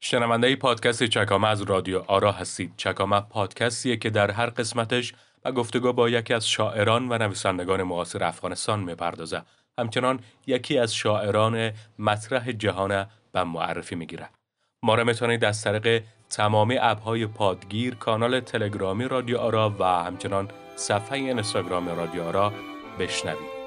شنونده پادکست چکامه از رادیو آرا هستید. چکامه پادکستیه که در هر قسمتش و گفتگو با یکی از شاعران و نویسندگان معاصر افغانستان می‌پردازه. همچنان یکی از شاعران مطرح جهان به معرفی می‌گیره. ما را می‌تونید از طریق تمامی ابهای پادگیر، کانال تلگرامی رادیو آرا و همچنان صفحه اینستاگرام رادیو آرا بشنوید.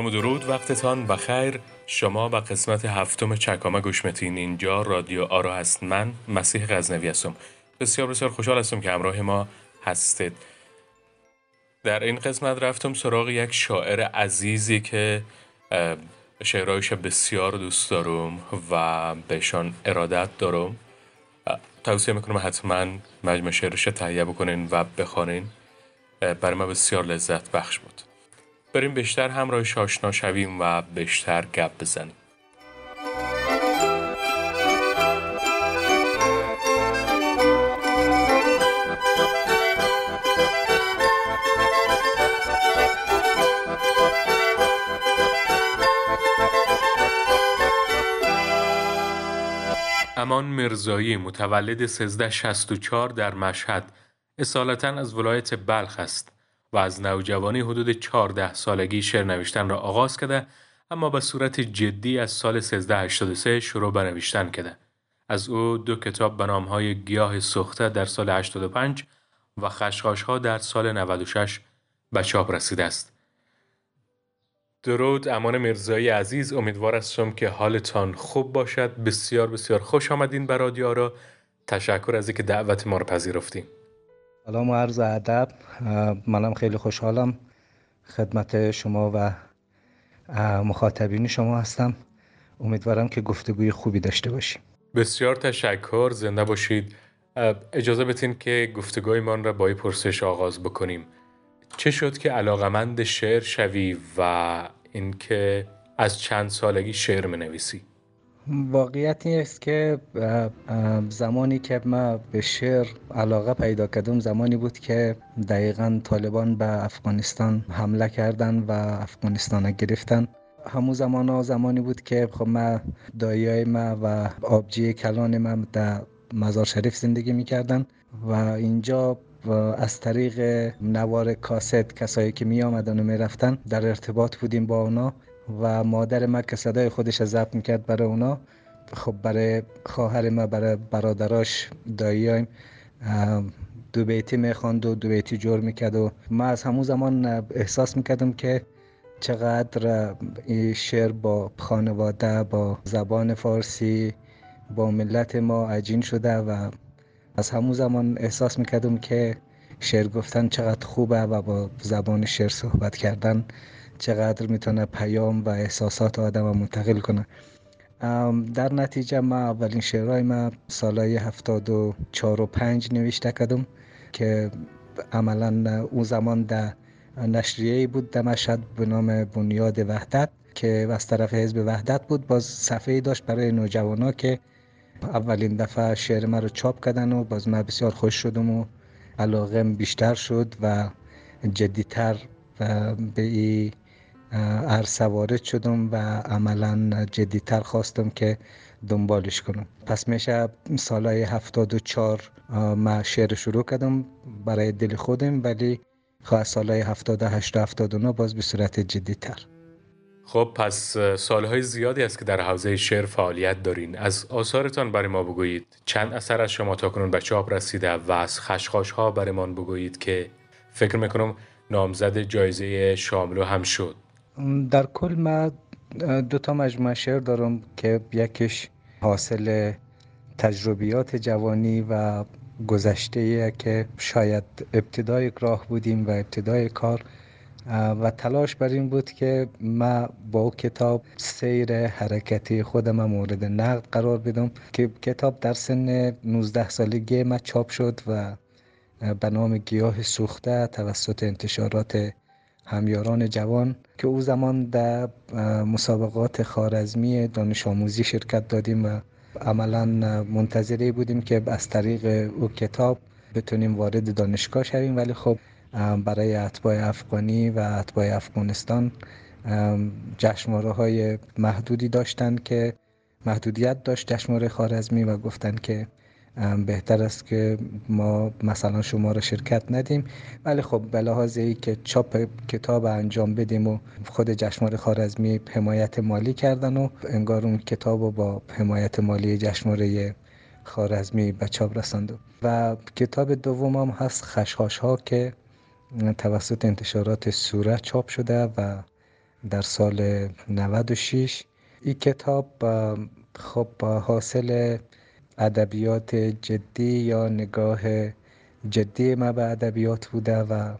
سلام و درود وقتتان بخیر. شما به قسمت هفتم چکامه گوش میتین اینجا رادیو آرا هست. من مسیح غزنوی هستم. بسیار بسیار خوشحال هستم که همراه ما هستید. در این قسمت رفتم سراغ یک شاعر عزیزی که شعرهایش بسیار دوست دارم و بهشان ارادت دارم. توصیه می‌کنم حتما مجموع شعرش تهیه بکنین و بخوانین. برای ما بسیار لذت بخش بود. بریم بیشتر همراه آشنا شویم و بیشتر گپ بزنیم. امان مرزایی متولد 1364 در مشهد اصالتا از ولایت بلخ است. و از نوجوانی حدود 14 سالگی شعر نوشتن را آغاز کرده اما به صورت جدی از سال 1383 شروع به نوشتن کرده. از او دو کتاب به های گیاه سخته در سال 85 و خشخاش ها در سال 96 به چاپ رسیده است. درود امان مرزایی عزیز امیدوار هستم که حالتان خوب باشد بسیار بسیار خوش آمدین به رادیو را تشکر از اینکه دعوت ما را پذیرفتیم سلام و عرض ادب. منم خیلی خوشحالم خدمت شما و مخاطبین شما هستم. امیدوارم که گفتگوی خوبی داشته باشیم. بسیار تشکر زنده باشید. اجازه بتین که گفتگوی من را با این پرسش آغاز بکنیم. چه شد که علاقمند شعر شوی و اینکه از چند سالگی شعر می واقعیت است که زمانی که ما به شعر علاقه پیدا کردم زمانی بود که دقیقا طالبان به افغانستان حمله کردن و افغانستان گرفتن. همون زمان ها زمانی بود که خب ما دایای ما و آبجی کلان ما در مزار شریف زندگی می‌کردن و اینجا از طریق نوار کاست کسایی که می آمدن و می رفتن در ارتباط بودیم با اونا. و مادر ما که صدای خودش ضبط می‌کرد برای اونا خب برای خواهر ما برای برادراش داییایم دو بیتی می‌خواند و دو بیتی جور می‌کرد و ما از همون زمان احساس می‌کردم که چقدر این شعر با خانواده با زبان فارسی با ملت ما عجین شده و از همون زمان احساس می‌کردم که شعر گفتن چقدر خوبه و با زبان شعر صحبت کردن چقدر می‌تونه پیام و احساسات آدم رو منتقل کنه. در نتیجه ما اولین شعرهای ما سالهای هفتاد و چار و پنج نوشته کردم که عملا اون زمان در نشریه بود در مشهد به نام بنیاد وحدت که از طرف حزب وحدت بود باز صفحه داشت برای نوجوانا که اولین دفعه شعر ما رو چاپ کردن و باز من بسیار خوش شدم و علاقم بیشتر شد و جدیتر به این عرصه وارد شدم و عملا جدیتر خواستم که دنبالش کنم. پس میشه سالهای هفتاد و چار ما شعر شروع کردم برای دل خودم ولی خواه سالهای هفتاد و هشت و هفتاد و نو باز به صورت جدیتر. خب پس سالهای زیادی است که در حوزه شعر فعالیت دارین. از آثارتان برای ما بگویید. چند اثر از شما تا کنون به چاپ رسیده و از خشخاش ها برای بگویید که فکر می‌کنم نامزد جایزه شاملو هم شد. در کل ما دو تا مجموعه شعر دارم که یکیش حاصل تجربیات جوانی و گذشته که شاید ابتدای راه بودیم و ابتدای کار. و تلاش بر این بود که ما با او کتاب سیر حرکتی خودم مورد نقد قرار بدم که کتاب در سن 19 سالگی ما چاپ شد و به نام گیاه سوخته توسط انتشارات همیاران جوان که او زمان در مسابقات خارزمی دانش آموزی شرکت دادیم و عملا منتظری بودیم که از طریق او کتاب بتونیم وارد دانشگاه شویم. ولی خب برای اتباع افغانی و اتباع افغانستان جشنواره های محدودی داشتند که محدودیت داشت جشنواره خارزمی و گفتند که بهتر است که ما مثلا شما را شرکت ندیم. ولی خب به لحاظ که چاپ کتاب انجام بدیم و خود جشنواره خارزمی حمایت مالی کردن و انگار اون کتاب با حمایت مالی جشنواره خارزمی به چاپ رساند. و کتاب دوم هم هست خشخاش ها که توسط انتشارات سوره چاپ شده و در سال 96 این کتاب خب حاصل ادبیات جدی یا نگاه جدی ما به ادبیات بوده و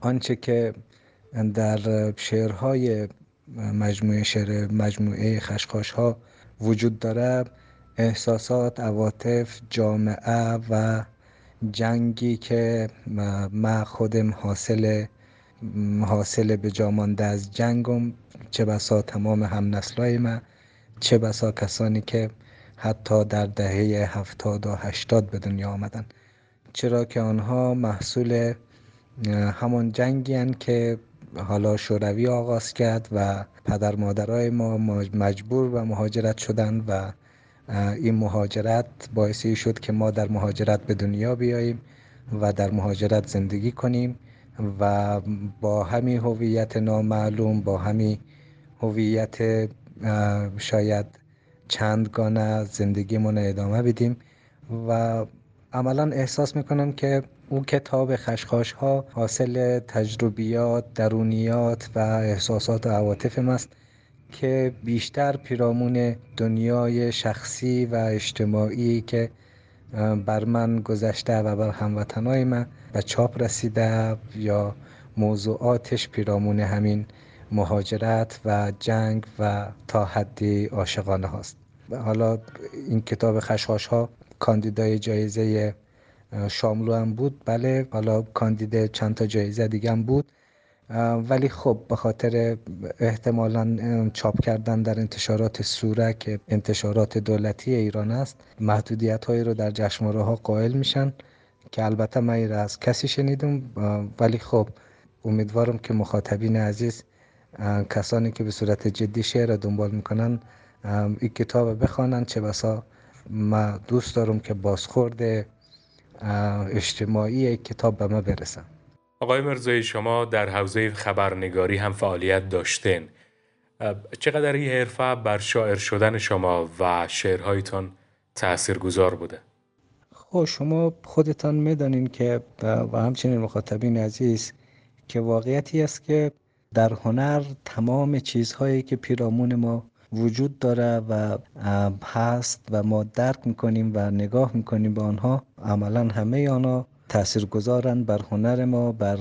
آنچه که در شعرهای مجموعه شعر مجموعه خشخاش ها وجود داره احساسات عواطف جامعه و جنگی که ما خودم حاصل حاصل به جامانده از جنگم چه بسا تمام هم نسلای ما چه بسا کسانی که حتی در دهه هفتاد و هشتاد به دنیا آمدن. چرا که آنها محصول همان جنگی که حالا شوروی آغاز کرد و پدر مادرای ما مجبور به مهاجرت شدند و این مهاجرت باعثی شد که ما در مهاجرت به دنیا بیاییم و در مهاجرت زندگی کنیم و با همین هویت نامعلوم با همین هویت شاید چندگانه زندگیمون ادامه بدیم و عملا احساس می‌کنم که او کتاب خشخاش ها حاصل تجربیات درونیات و احساسات و عواطف است که بیشتر پیرامون دنیای شخصی و اجتماعی که بر من گذشته و بر هموطنای من به چاپ رسیده یا موضوعاتش پیرامون همین مهاجرت و جنگ و تا حدی عاشقانه هاست. حالا این کتاب خشخاش ها کاندیدای جایزه شاملو هم بود. بله حالا کاندید چند تا جایزه دیگه هم بود. ولی خب به خاطر احتمالا چاپ کردن در انتشارات سوره که انتشارات دولتی ایران است محدودیت هایی رو در جشنواره ها قائل میشن که البته من را از کسی شنیدم. ولی خب امیدوارم که مخاطبین عزیز کسانی که به صورت جدی شعر دنبال می‌کنن این کتاب بخوانند چه بسا ما دوست دارم که بازخورد اجتماعی کتاب به ما برسن آقای مرزایی شما در حوزه خبرنگاری هم فعالیت داشتین چقدر این حرفه بر شاعر شدن شما و شعرهایتان تأثیر گذار بوده؟ خب شما خودتان می‌دانین که و همچنین مخاطبین عزیز که واقعیتی است که در هنر تمام چیزهایی که پیرامون ما وجود داره و هست و ما درک می‌کنیم و نگاه می‌کنیم به آنها. عملا همه آنها تأثیر گذارن بر هنر ما بر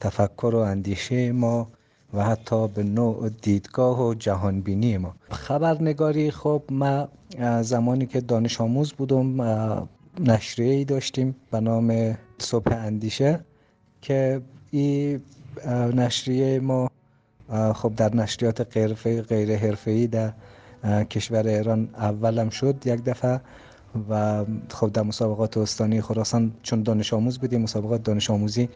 تفکر و اندیشه ما و حتی به نوع دیدگاه و جهانبینی ما. خبرنگاری خب ما زمانی که دانش آموز بودم نشریه ای داشتیم به نام صبح اندیشه که این نشریه ما خب در نشریات غیر حرفه‌ای در کشور ایران اولم شد یک دفعه و خب در مسابقات استانی خراسان چون دانش آموز بودیم مسابقات دانش آموزی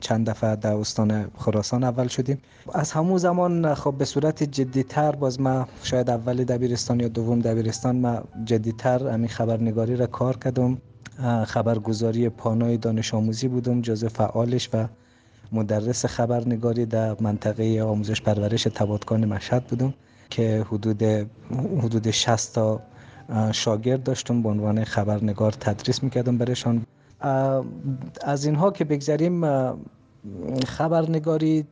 چند دفعه در استان خراسان اول شدیم. از همون زمان خب به صورت جدیتر باز ما شاید اول دبیرستان یا دوم دبیرستان ما جدیتر همین خبرنگاری را کار کردم. خبرگزاری پانای دانش آموزی بودم جزء فعالش و مدرس خبرنگاری در منطقه آموزش پرورش تبادکان مشهد بودم که حدود حدود 60 تا شاگرد داشتم. به عنوان خبرنگار تدریس می‌کردم برشان. از اینها که بگذریم خبرنگاری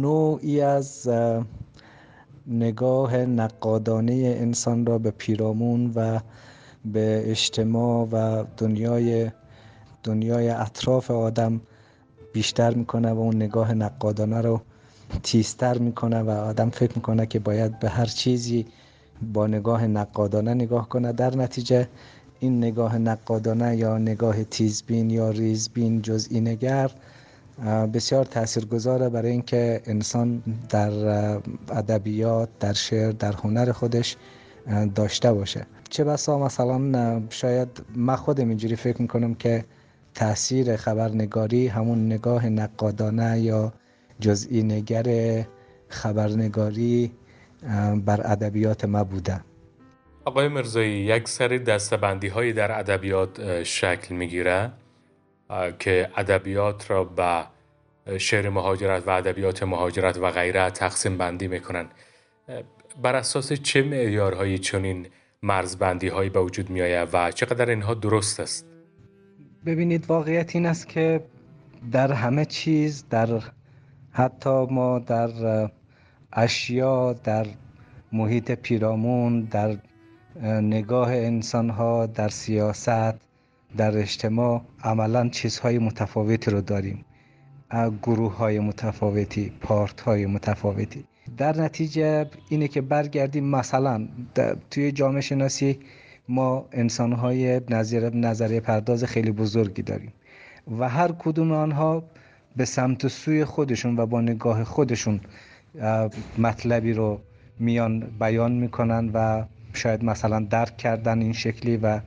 نوعی از نگاه نقادانه انسان را به پیرامون و به اجتماع و دنیای دنیای اطراف آدم بیشتر می‌کنه و اون نگاه نقادانه رو تیزتر می‌کنه و آدم فکر می‌کنه که باید به هر چیزی با نگاه نقادانه نگاه کنه. در نتیجه این نگاه نقادانه یا نگاه تیزبین یا ریزبین جزئی نگر بسیار تاثیرگذاره برای اینکه انسان در ادبیات در شعر در هنر خودش داشته باشه. چه بسا مثلا شاید من خودم اینجوری فکر می‌کنم که تاثیر خبرنگاری همون نگاه نقادانه یا جزئی نگر خبرنگاری بر ادبیات ما بوده. آقای مرزایی یک سری دستبندی هایی در ادبیات شکل می‌گیره که ادبیات را به شعر مهاجرت و ادبیات مهاجرت و غیره تقسیم بندی می‌کنن. بر اساس چه معیارهایی چنین مرزبندی هایی به وجود می آید و چقدر اینها درست است؟ ببینید واقعیت این است که در همه چیز در حتی ما در اشیا در محیط پیرامون در نگاه انسان ها در سیاست در اجتماع عملا چیزهای متفاوتی رو داریم. گروه های متفاوتی پارت های متفاوتی. در نتیجه اینه که برگردیم مثلا توی جامعه شناسی ما انسان های نظریه پرداز خیلی بزرگی داریم و هر کدوم آنها به سمت سوی خودشون و با نگاه خودشون مطلبی رو میان بیان می‌کنن و شاید مثلا درک کردن این شکلی و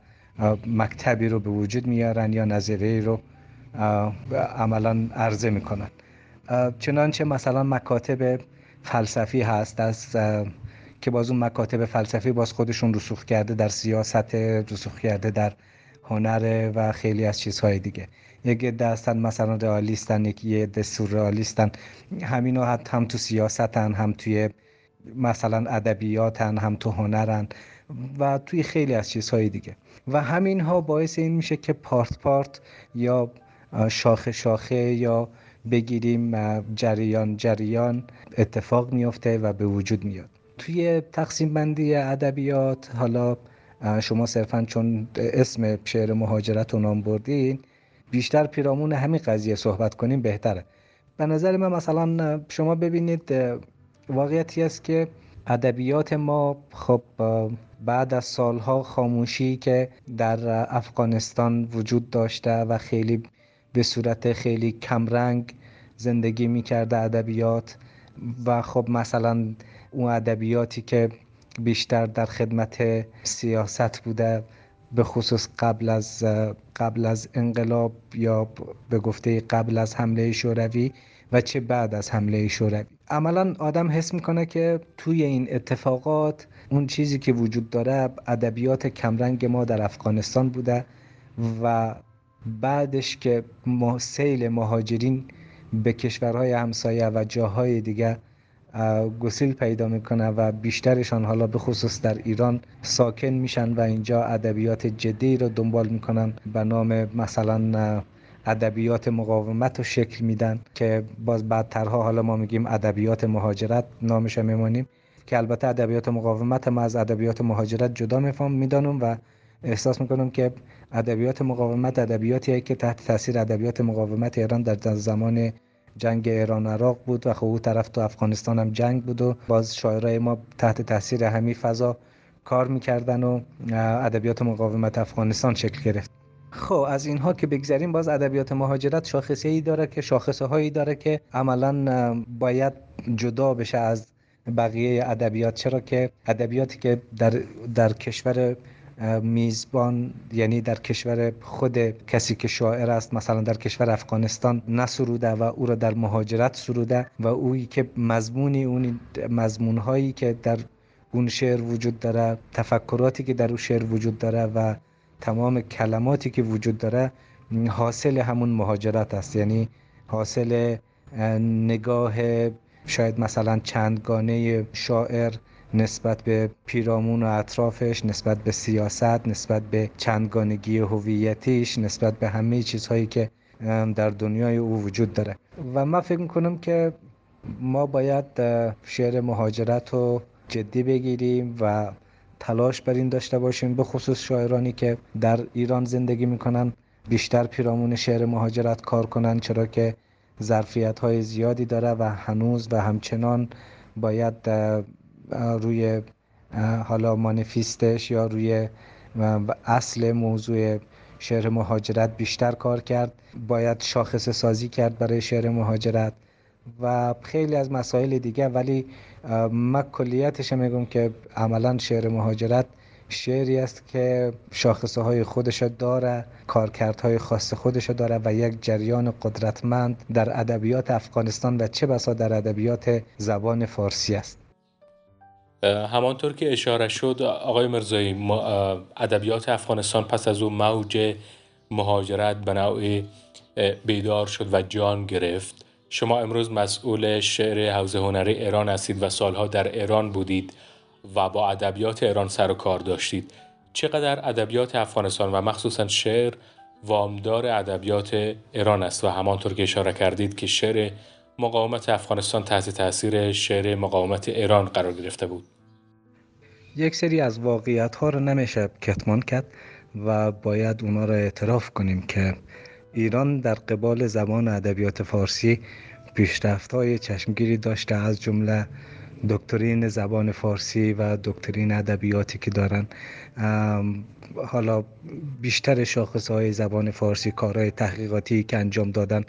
مکتبی رو به وجود میارن یا نظریه رو عملا عرضه می‌کنن. چنانچه مثلا مکاتب فلسفی هست از که باز اون مکاتب فلسفی باز خودشون رسوخ کرده در سیاست رسوخ کرده در هنر و خیلی از چیزهای دیگه. یک عده هستن مثلا رئالیستن یکی عده سورئالیستن. همینا هم تو سیاستن هم توی مثلا ادبیاتن هم تو هنرن و توی خیلی از چیزهای دیگه. و همین ها باعث این میشه که پارت پارت یا شاخه شاخه یا بگیریم جریان جریان اتفاق میفته و به وجود میاد. توی تقسیم بندی ادبیات حالا شما صرفا چون اسم شعر مهاجرت رو نام بردین بیشتر پیرامون همین قضیه صحبت کنیم بهتره. به نظر من مثلا شما ببینید واقعیتی است که ادبیات ما خب بعد از سالها خاموشی که در افغانستان وجود داشته و خیلی به صورت خیلی کمرنگ زندگی می‌کرده ادبیات و خب مثلا اون ادبیاتی که بیشتر در خدمت سیاست بوده به خصوص قبل از قبل از انقلاب یا به گفته قبل از حمله شوروی و چه بعد از حمله شوروی. عملا آدم حس می‌کنه که توی این اتفاقات اون چیزی که وجود داره ادبیات کمرنگ ما در افغانستان بوده و بعدش که سیل مهاجرین به کشورهای همسایه و جاهای دیگه گسیل پیدا می‌کنه و بیشترشان حالا به خصوص در ایران ساکن میشن و اینجا ادبیات جدی رو دنبال می‌کنن به نام مثلا ادبیات مقاومت رو شکل میدن که باز بعدترها حالا ما میگیم ادبیات مهاجرت نامش میمونیم که البته ادبیات مقاومت ما از ادبیات مهاجرت جدا میفهم می‌دانم و احساس می‌کنم که ادبیات مقاومت ادبیاتی که تحت تاثیر ادبیات مقاومت ایران در زمان جنگ ایران عراق بود و خب او طرف تو افغانستان هم جنگ بود و باز شاعرای ما تحت تاثیر همین فضا کار می‌کردن و ادبیات مقاومت افغانستان شکل گرفت. خب از اینها که بگذریم باز ادبیات مهاجرت شاخصه ای داره که شاخصه هایی داره که عملا باید جدا بشه از بقیه ادبیات. چرا که ادبیاتی که در, در کشور میزبان یعنی در کشور خود کسی که شاعر است مثلا در کشور افغانستان نسروده و او را در مهاجرت سروده و اویی که مضمونی اون مضمون هایی که در اون شعر وجود داره تفکراتی که در اون شعر وجود داره و تمام کلماتی که وجود داره حاصل همون مهاجرت است. یعنی حاصل نگاه شاید مثلا چندگانه شاعر نسبت به پیرامون و اطرافش نسبت به سیاست نسبت به چندگانگی هویتیش نسبت به همه چیزهایی که در دنیای او وجود داره. و من فکر می‌کنم که ما باید شعر مهاجرت رو جدی بگیریم و تلاش بر این داشته باشیم به خصوص شاعرانی که در ایران زندگی می‌کنن بیشتر پیرامون شعر مهاجرت کار کنن چرا که ظرفیت های زیادی داره و هنوز و همچنان باید روی حالا مانیفیستش یا روی اصل موضوع شعر مهاجرت بیشتر کار کرد. باید شاخص سازی کرد برای شعر مهاجرت و خیلی از مسائل دیگه ولی من کلیتش میگم که عملا شعر مهاجرت شعری است که شاخصه های خودش داره کارکردهای خاص خودش داره و یک جریان قدرتمند در ادبیات افغانستان و چه بسا در ادبیات زبان فارسی است. همانطور که اشاره شد آقای مرزایی ادبیات افغانستان پس از اون موج مهاجرت به نوعی بیدار شد و جان گرفت. شما امروز مسئول شعر حوزه هنری ایران هستید و سالها در ایران بودید و با ادبیات ایران سر و کار داشتید. چقدر ادبیات افغانستان و مخصوصا شعر وامدار ادبیات ایران است و همانطور که اشاره کردید که شعر مقاومت افغانستان تحت تاثیر شعر مقاومت ایران قرار گرفته بود. یک سری از واقعیت ها رو نمیشه کتمان کرد و باید اونا رو اعتراف کنیم که ایران در قبال زبان ادبیات فارسی پیشرفت های چشمگیری داشته از جمله دکترین زبان فارسی و دکترین ادبیاتی که دارن. حالا بیشتر شاخص های زبان فارسی کارهای تحقیقاتی که انجام دادن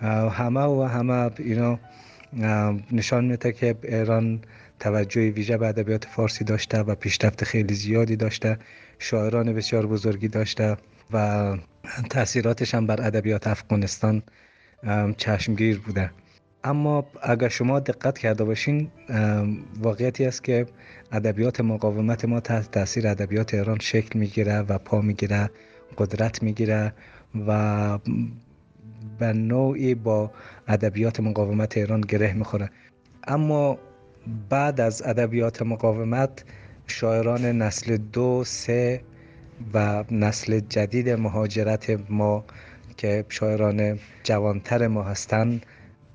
همه و همه اینا نشان میده که ایران توجه ویژه به ادبیات فارسی داشته و پیشرفت خیلی زیادی داشته شاعران بسیار بزرگی داشته و تاثیراتش هم بر ادبیات افغانستان چشمگیر بوده. اما اگر شما دقت کرده باشین واقعیتی است که ادبیات مقاومت ما تحت تاثیر ادبیات ایران شکل می‌گیره و پا می‌گیره قدرت می‌گیره و به نوعی با ادبیات مقاومت ایران گره می‌خوره. اما بعد از ادبیات مقاومت شاعران نسل دو سه و نسل جدید مهاجرت ما که شاعران جوانتر ما هستند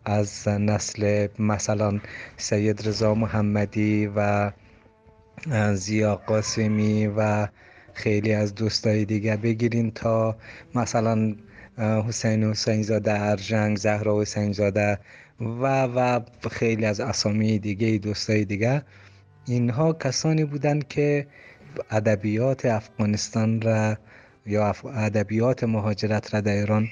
از نسل مثلا سید رضا محمدی و زیا قاسمی و خیلی از دوستای دیگه بگیرین تا مثلا حسین حسین زاده ارجنگ زهرا حسین زاده و و خیلی از اسامی دیگه دوستای دیگه. اینها کسانی بودند که ادبیات افغانستان را یا ادبیات مهاجرت را در ایران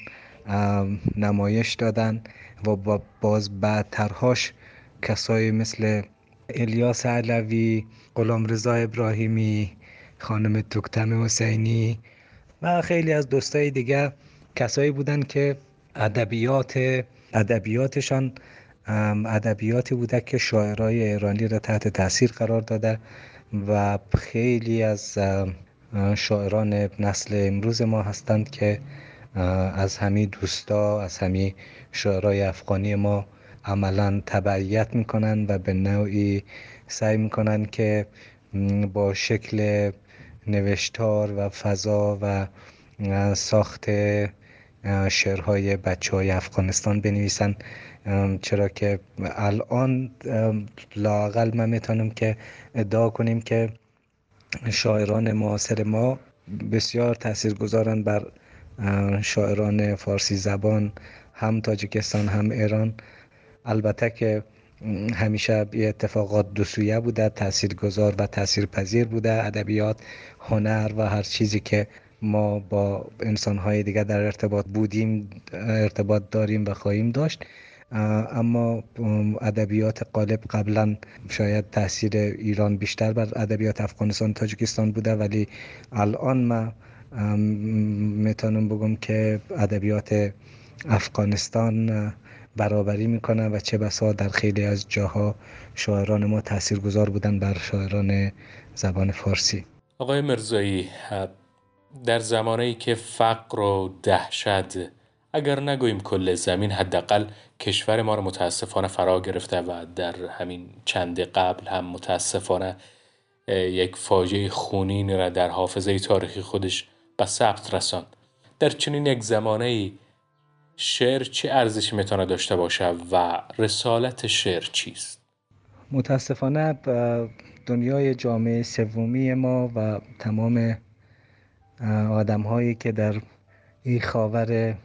نمایش دادن و با باز بعدترهاش کسایی مثل الیاس علوی غلام رضا ابراهیمی خانم دکتم حسینی و خیلی از دوستای دیگه کسایی بودن که ادبیات ادبیاتشان ادبیاتی بوده که شاعرای ایرانی را تحت تاثیر قرار داده و خیلی از شاعران نسل امروز ما هستند که از همین دوستا از همین شاعرای افغانی ما عملا تبعیت می‌کنن و به نوعی سعی می‌کنن که با شکل نوشتار و فضا و ساخت شعرهای بچه های افغانستان بنویسن چرا که الان لاقل من می‌تونم که ادعا کنیم که شاعران معاصر ما بسیار تأثیر گذارن بر شاعران فارسی زبان هم تاجیکستان هم ایران. البته که همیشه اتفاقات دو سویه بوده گذار و تاثیر پذیر بوده ادبیات هنر و هر چیزی که ما با انسانهای دیگه در ارتباط بودیم ارتباط داریم و خواهیم داشت. اما ادبیات قالب قبلا شاید تاثیر ایران بیشتر بر ادبیات افغانستان تاجیکستان بوده. ولی الان ما می‌تونم بگم که ادبیات افغانستان برابری می‌کنه و چه بسا در خیلی از جاها شاعران ما تاثیرگذار بودن بر شاعران زبان فارسی. آقای مرزایی در زمانی که فقر و دهشت اگر نگوییم کل زمین حداقل کشور ما رو متاسفانه فرا گرفته و در همین چند قبل هم متاسفانه یک فاجعه خونین را در حافظه تاریخی خودش به ثبت رساند. در چنین یک زمانه شعر چه ارزشی می‌تونه داشته باشه و رسالت شعر چیست؟ متاسفانه دنیای جامعه سومی ما و تمام آدم هایی که در این خاور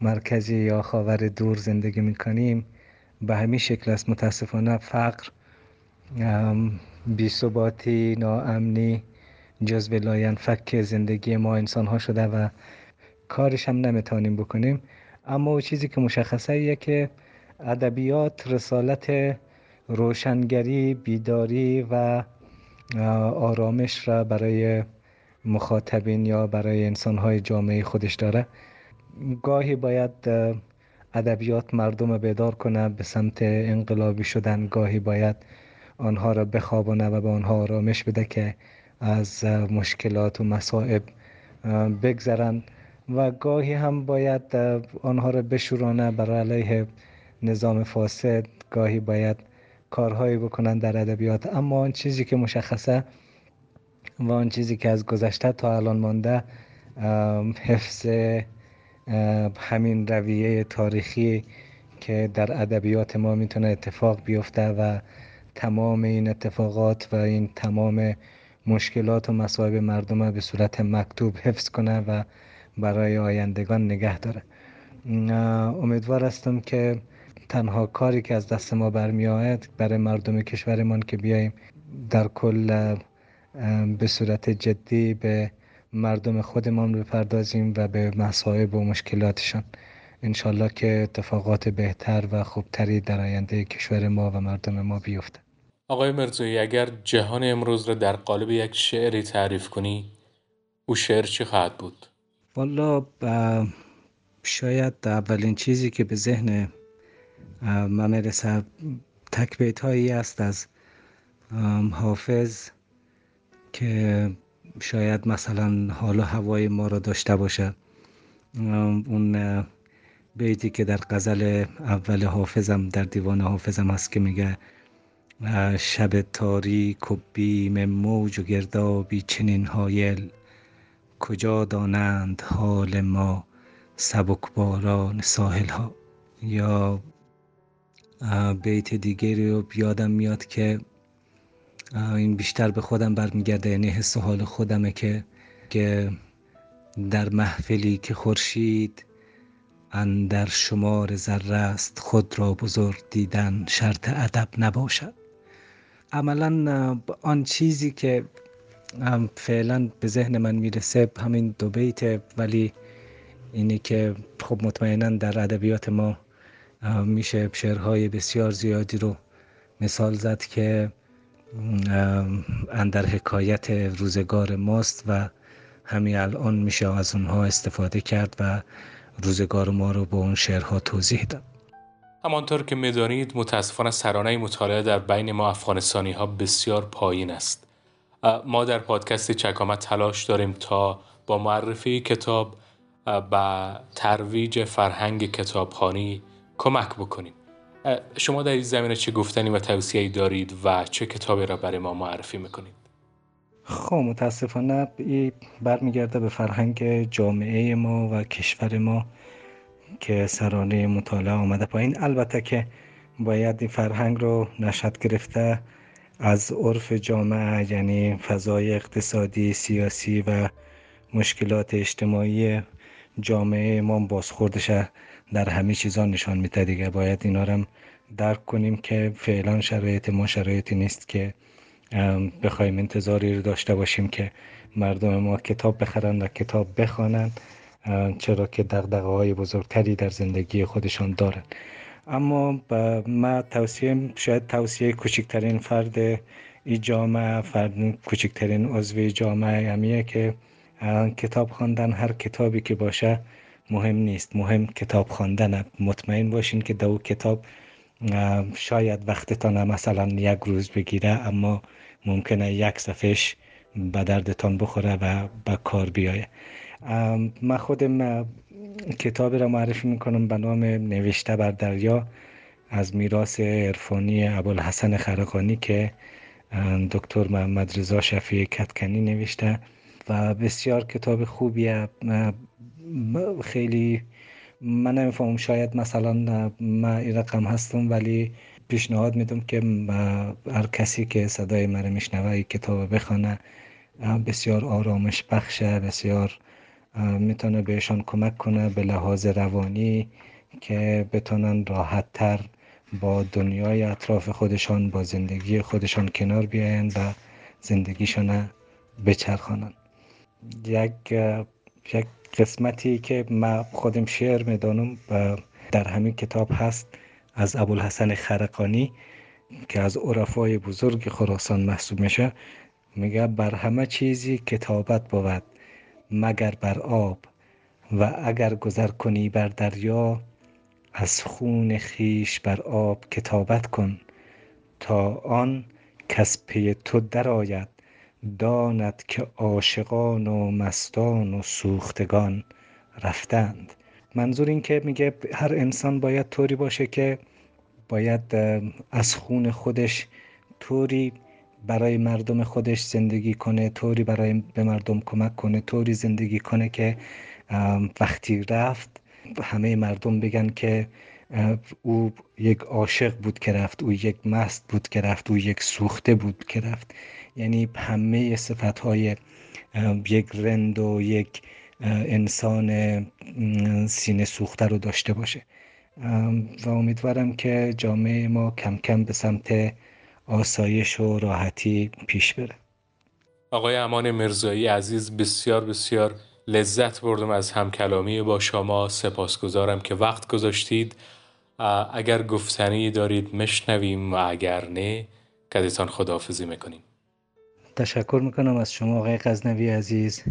مرکزی یا خاور دور زندگی می‌کنیم به همین شکل است. متاسفانه فقر بیثباتی ناامنی جزو لاینفک زندگی ما انسان ها شده و کارش هم نمی‌تونیم بکنیم. اما چیزی که مشخصه ایه که ادبیات رسالت روشنگری بیداری و آرامش را برای مخاطبین یا برای انسانهای جامعه خودش داره. گاهی باید ادبیات مردم بیدار کنه به سمت انقلابی شدن. گاهی باید آنها را بخوابانه و به آنها آرامش بده که از مشکلات و مصائب بگذرند و گاهی هم باید آنها را بشورانه برای علیه نظام فاسد. گاهی باید کارهایی بکنن در ادبیات. اما آن چیزی که مشخصه و آن چیزی که از گذشته تا الان مانده حفظ همین رویه تاریخی که در ادبیات ما می‌تونه اتفاق بیفته و تمام این اتفاقات و این تمام مشکلات و مصائب مردم به صورت مکتوب حفظ کنه و برای آیندگان نگه داره. امیدوار هستم که تنها کاری که از دست ما برمیآید برای مردم کشورمان که بیاییم در کل به صورت جدی به مردم خودمان بپردازیم و به مصائب و مشکلاتشان انشالله که اتفاقات بهتر و خوبتری در آینده کشور ما و مردم ما بیفته آقای مرزوی اگر جهان امروز را در قالب یک شعری تعریف کنی او شعر چی خواهد بود؟ والا شاید اولین چیزی که به ذهن من می‌رسه تک بیت هایی است از حافظ که شاید مثلا حال و هوای ما را داشته باشه. اون بیتی که در غزل اول حافظم در دیوان حافظم هست که میگه شب تاریک و بیم موج و گردابی چنین هایل. کجا دانند حال ما سبکباران ساحل ها یا بیت دیگری رو بیادم میاد که این بیشتر به خودم برمیگرده یعنی حس حال خودمه که که در محفلی که خورشید اندر شمار ذره است خود را بزرگ دیدن شرط ادب نباشد. عملا آن چیزی که فعلا به ذهن من می‌رسه همین دو بیت ولی اینی که خب مطمئنا در ادبیات ما میشه شعرهای بسیار زیادی رو مثال زد که اندر حکایت روزگار ماست و همین الان میشه از اونها استفاده کرد و روزگار ما رو به اون شعرها توضیح داد. همانطور که می‌دانید متاسفانه سرانه مطالعه در بین ما افغانستانی ها بسیار پایین است. ما در پادکست چکامت تلاش داریم تا با معرفی کتاب و ترویج فرهنگ کتابخانی کمک بکنیم. شما در این زمینه چه گفتنی و توصیه‌ای دارید و چه کتابی را برای ما معرفی می‌کنید؟ خب متاسفانه برمیگرده به فرهنگ جامعه ما و کشور ما که سرانه مطالعه آمده پایین. البته که باید این فرهنگ رو نشد گرفته از عرف جامعه یعنی فضای اقتصادی سیاسی و مشکلات اجتماعی جامعه ما بازخوردش در همه چیزا نشان میده دیگه باید اینا رو درک کنیم که فعلا شرایط ما شرایطی نیست که بخوایم انتظاری رو داشته باشیم که مردم ما کتاب بخرن و کتاب بخوانند چرا که دقدقه های بزرگتری در زندگی خودشان دارن. اما ما توصیه شاید توصیه کوچکترین فرد ای جامعه فرد کوچکترین عضو جامعه همیه که کتاب خواندن هر کتابی که باشه مهم نیست. مهم کتاب خواندن مطمئن باشین که دو کتاب شاید وقتتان مثلا یک روز بگیره اما ممکنه یک صفحش به دردتان بخوره و به کار بیایه. من خودم کتاب را معرفی می‌کنم به نام نوشته بر دریا از میراث عرفانی ابوالحسن خرقانی که دکتر محمد رضا شفیع کتکنی نوشته و بسیار کتاب خوبیه. خیلی من نمی‌فهمم شاید مثلا من این رقم هستم ولی پیشنهاد میدم که هر کسی که صدای من میشنوه کتاب بخوانه بسیار آرامش بخشه بسیار می‌تونه بهشان کمک کنه به لحاظ روانی که بتونن راحت تر با دنیای اطراف خودشان با زندگی خودشان کنار بیاین و زندگیشان بچرخانن. یک یک قسمتی که ما خودم شعر می‌دانم در همین کتاب هست از ابوالحسن خرقانی که از عرفای بزرگ خراسان محسوب میشه. میگه بر همه چیزی کتابت بود مگر بر آب و اگر گذر کنی بر دریا از خون خیش بر آب کتابت کن تا آن کس پی تو درآید. داند که عاشقان و مستان و سوختگان رفتند. منظور این که میگه هر انسان باید طوری باشه که باید از خون خودش طوری برای مردم خودش زندگی کنه طوری برای به مردم کمک کنه طوری زندگی کنه که وقتی رفت همه مردم بگن که او یک عاشق بود که رفت او یک مست بود که رفت او یک سوخته بود که رفت. یعنی همه صفت های یک رند و یک انسان سینه سوخته رو داشته باشه. و امیدوارم که جامعه ما کم کم به سمت آسایش و راحتی پیش بره. آقای امان مرزایی عزیز بسیار بسیار لذت بردم از همکلامی با شما. سپاسگزارم که وقت گذاشتید. اگر گفتنی دارید مشنویم و اگر نه کدیتان خداحافظی می‌کنیم. تشکر می‌کنم از شما آقای غزنوی عزیز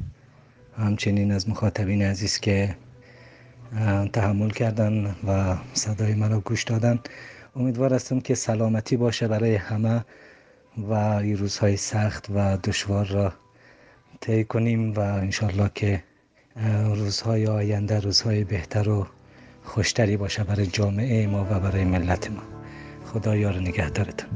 همچنین از مخاطبین عزیز که تحمل کردن و صدای مرا گوش دادن. امیدوار هستم که سلامتی باشه برای همه و این روزهای سخت و دشوار را طی کنیم و انشالله که روزهای آینده روزهای بهتر و خوشتری باشه برای جامعه ما و برای ملت ما. خدا یار نگهدارتون.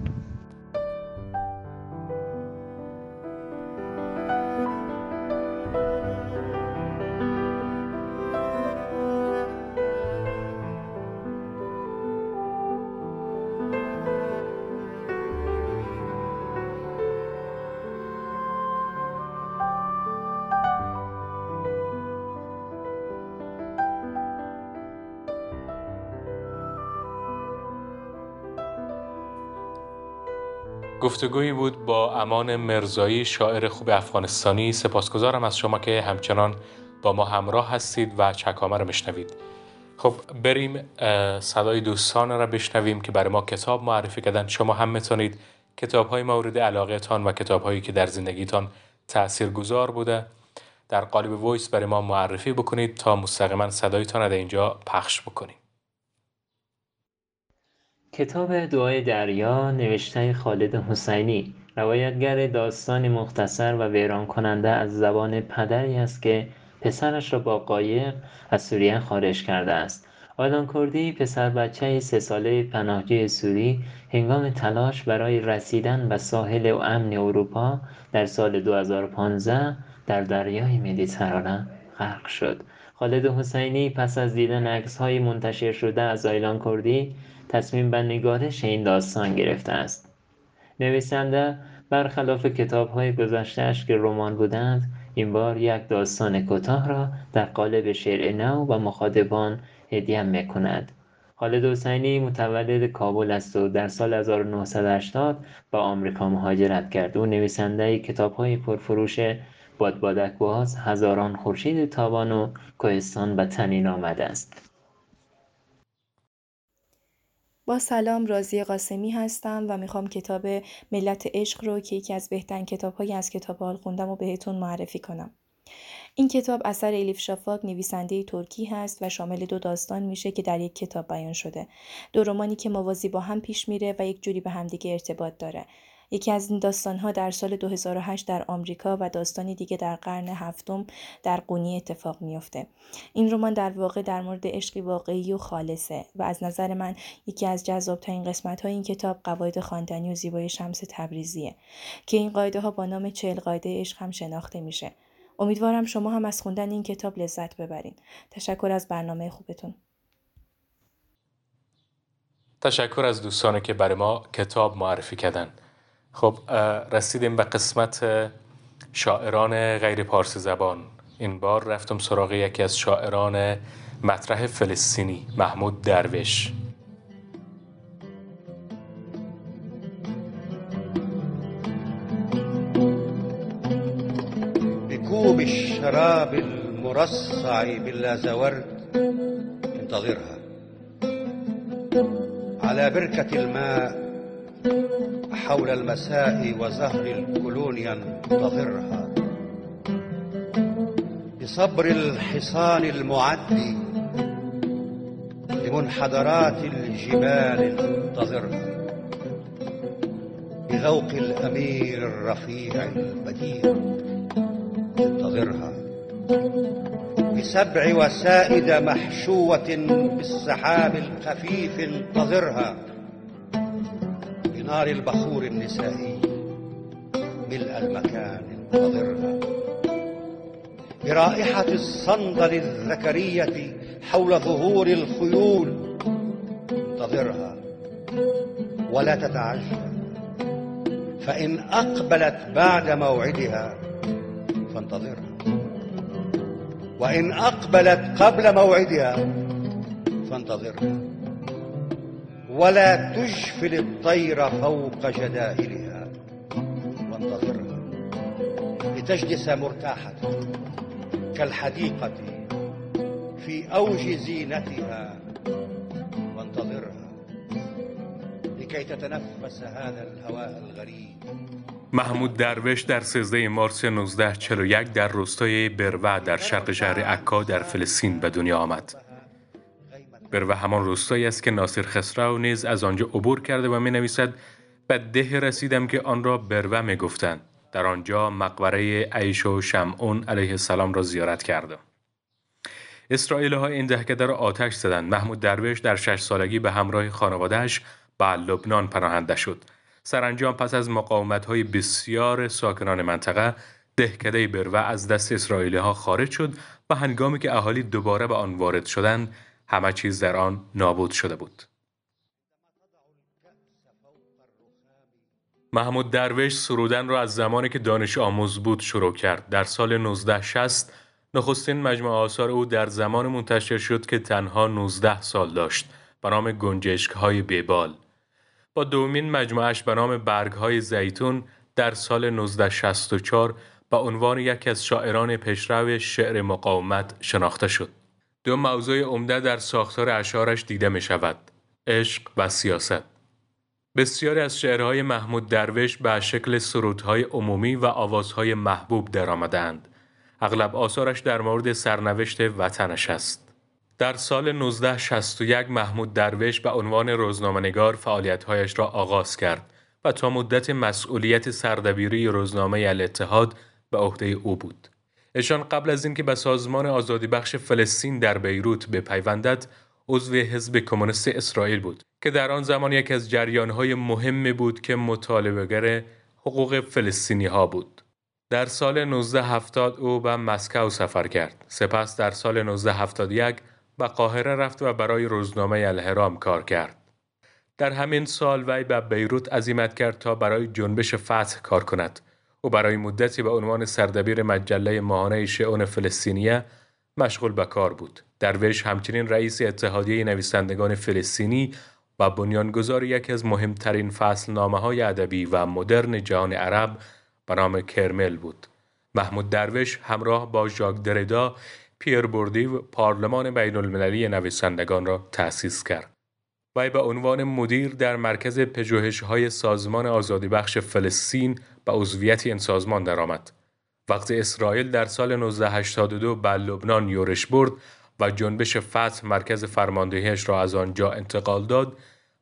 گفتگویی بود با امان مرزایی شاعر خوب افغانستانی. سپاسگزارم از شما که همچنان با ما همراه هستید و چکامه رو میشنوید. خب بریم صدای دوستان را بشنویم که برای ما کتاب معرفی کردن. شما هم می‌تونید کتاب های مورد علاقه تان و کتاب هایی که در زندگیتان تأثیر گذار بوده در قالب وایس برای ما معرفی بکنید تا مستقیما صدایتان را در اینجا پخش بکنیم. کتاب دعای دریا نوشته خالد حسینی روایتگر داستانی مختصر و ویران کننده از زبان پدری است که پسرش را با قایق از سوریه خارج کرده است. آدان کردی پسر بچه سه ساله پناهجوی سوری هنگام تلاش برای رسیدن به ساحل و امن اروپا در سال 2015 در دریای مدیترانه غرق شد. خالد حسینی پس از دیدن عکس های منتشر شده از آیلان کردی تصمیم به نگارش این داستان گرفته است. نویسنده برخلاف کتابهای گذشتهاش که رمان بودند این بار یک داستان کوتاه را در قالب شعر نو و مخاطبان هدیه می‌کند. خالد حسینی متولد کابل است و در سال 1980 به آمریکا مهاجرت کرد. او نویسنده کتابهای پرفروش بادبادک باز هزاران خورشید تابان و کوهستان به تنین آمده است با سلام رازی قاسمی هستم و می‌خوام کتاب ملت عشق رو که یکی از بهترین کتابهایی از کتاب حال خوندم و بهتون معرفی کنم. این کتاب اثر الیف شافاک نویسنده ترکی هست و شامل دو داستان میشه که در یک کتاب بیان شده. دو رمانی که موازی با هم پیش میره و یک جوری به همدیگه ارتباط داره. یکی از این داستانها در سال 2008 در آمریکا و داستانی دیگه در قرن هفتم در قونی اتفاق میافته. این رمان در واقع در مورد عشقی واقعی و خالصه و از نظر من یکی از جذابترین قسمت های این کتاب قواعد خواندنی و زیبای شمس تبریزیه که این قاعده ها با نام چهل قاعده عشق هم شناخته میشه. امیدوارم شما هم از خوندن این کتاب لذت ببرین. تشکر از برنامه خوبتون. تشکر از دوستانی که برای ما کتاب معرفی کردن. خب رسیدیم به قسمت شاعران غیر پارسی زبان. این بار رفتم سراغ یکی از شاعران مطرح فلسطینی محمود درویش. بكوب الشراب المرصع باللازورد انتظرها. على بركة الماء حول المساء وزهر الكولونيا انتظرها بصبر الحصان المعدي لمنحدرات الجبال انتظرها بذوق الأمير الرفيع البديع انتظرها بسبع وسائد محشوة بالسحاب الخفيف انتظرها. بنار البخور النسائي ملء المكان انتظرها برائحة الصندل الذكرية حول ظهور الخيول انتظرها ولا تتعجل فإن أقبلت بعد موعدها فانتظرها. وإن أقبلت قبل موعدها فانتظرها. ولا تجفل الطير فوق جدائلها وانتظرها لتجلس مرتاحة كالحديقة في أوج زينتها. وانتظرها لكي تتنفس هذا الهواء الغريب. محمود دروش در 13 مارس 1941 در روستای بروه در شرق شهر عکا در فلسطین به دنیا آمد. بروه همان روستایی است که ناصر خسرو نیز از آنجا عبور کرده و می نویسد به ده رسیدم که آن را بروه می گفتند. در آنجا مقبره عیش و شمعون علیه السلام را زیارت کردم. اسرائیل ها این دهکده را آتش زدند. محمود درویش در شش سالگی به همراه خانوادهش به لبنان پناهنده شد. سرانجام پس از مقاومت های بسیار ساکنان منطقه دهکده بروه از دست اسرائیلی ها خارج شد و هنگامی که اهالی دوباره به آن وارد شدند همه چیز در آن نابود شده بود. محمود درویش سرودن را از زمانی که دانش آموز بود شروع کرد. در سال 1960 نخستین مجموعه آثار او در زمان منتشر شد که تنها 19 سال داشت به نام گنجشک های بیبال. با دومین مجموعش به نام برگ های زیتون در سال 1964 به عنوان یکی از شاعران پیشرو شعر مقاومت شناخته شد. دو موضوع عمده در ساختار اشعارش دیده می شود. عشق و سیاست. بسیاری از شعرهای محمود درویش به شکل سرودهای عمومی و آوازهای محبوب درآمدند. اغلب آثارش در مورد سرنوشت وطنش است. در سال 1961 محمود درویش به عنوان روزنامه‌نگار فعالیت‌هایش را آغاز کرد و تا مدت مسئولیت سردبیری روزنامه الاتحاد به عهده او بود. ایشان قبل از اینکه به سازمان آزادی بخش فلسطین در بیروت بپیوندد عضو حزب کمونیست اسرائیل بود که در آن زمان یکی از جریانهای مهمی بود که مطالبهگر حقوق فلسطینی ها بود. در سال 1970 او به مسکو سفر کرد. سپس در سال 1971 به قاهره رفت و برای روزنامه الهرام کار کرد. در همین سال وی به بیروت عزیمت کرد تا برای جنبش فتح کار کند. او برای مدتی به عنوان سردبیر مجله ماهانه شئون فلسطینیه مشغول به کار بود. درویش همچنین رئیس اتحادیه نویسندگان فلسطینی و بنیانگذار یکی از مهمترین فصل نامه های ادبی و مدرن جهان عرب به نام کرمل بود. محمود درویش همراه با ژاک دردا پیر و پارلمان بین المللی نویسندگان را تأسیس کرد. وی به عنوان مدیر در مرکز پژوهش‌های سازمان آزادی بخش فلسطین به عضویت این سازمان درآمد. وقتی اسرائیل در سال 1982 به لبنان یورش برد و جنبش فتح مرکز فرماندهیش را از آنجا انتقال داد،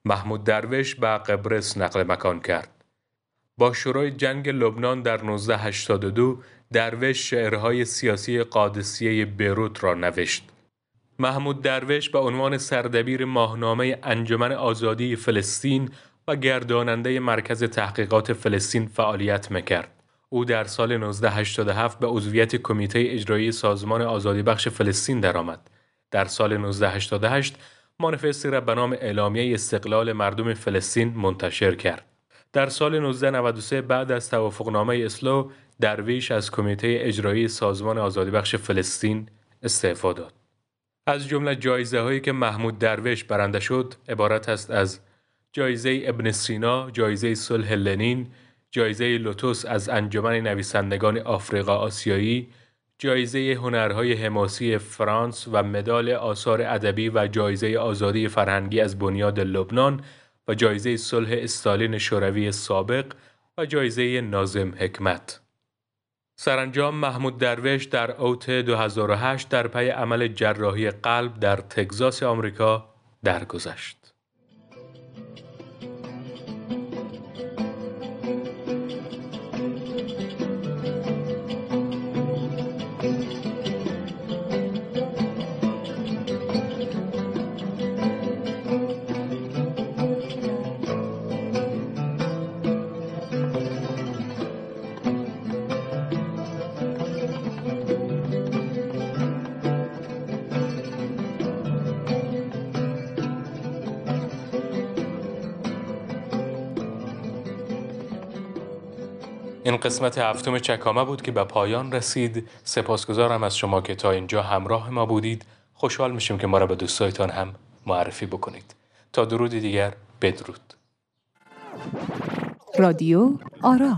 محمود درویش به قبرس نقل مکان کرد. با شروع جنگ لبنان در 1982 درویش شعرهای سیاسی قادسیه بیروت را نوشت. محمود درویش به عنوان سردبیر ماهنامه انجمن آزادی فلسطین و گرداننده مرکز تحقیقات فلسطین فعالیت می‌کرد. او در سال 1987 به عضویت کمیته اجرایی سازمان آزادی بخش فلسطین درآمد. در سال 1988 مانیفستی را به نام اعلامیه استقلال مردم فلسطین منتشر کرد. در سال 1993 بعد از توافقنامه اسلو درویش از کمیته اجرایی سازمان آزادی بخش فلسطین استعفا داد. از جمله جایزه هایی که محمود درویش برنده شد عبارت است از جایزه ابن سینا، جایزه صلح لنین، جایزه لوتوس از انجمن نویسندگان آفریقا آسیایی، جایزه هنرهای حماسی فرانس و مدال آثار ادبی و جایزه آزادی فرهنگی از بنیاد لبنان و جایزه صلح استالین شوروی سابق و جایزه نازم حکمت. سرانجام محمود درویش در اوت 2008 در پی عمل جراحی قلب در تگزاس آمریکا درگذشت. قسمت هفتم چکامه بود که به پایان رسید. سپاسگزارم از شما که تا اینجا همراه ما بودید. خوشحال میشیم که ما را به دوستایتان هم معرفی بکنید. تا درود دیگر بدرود. رادیو آرا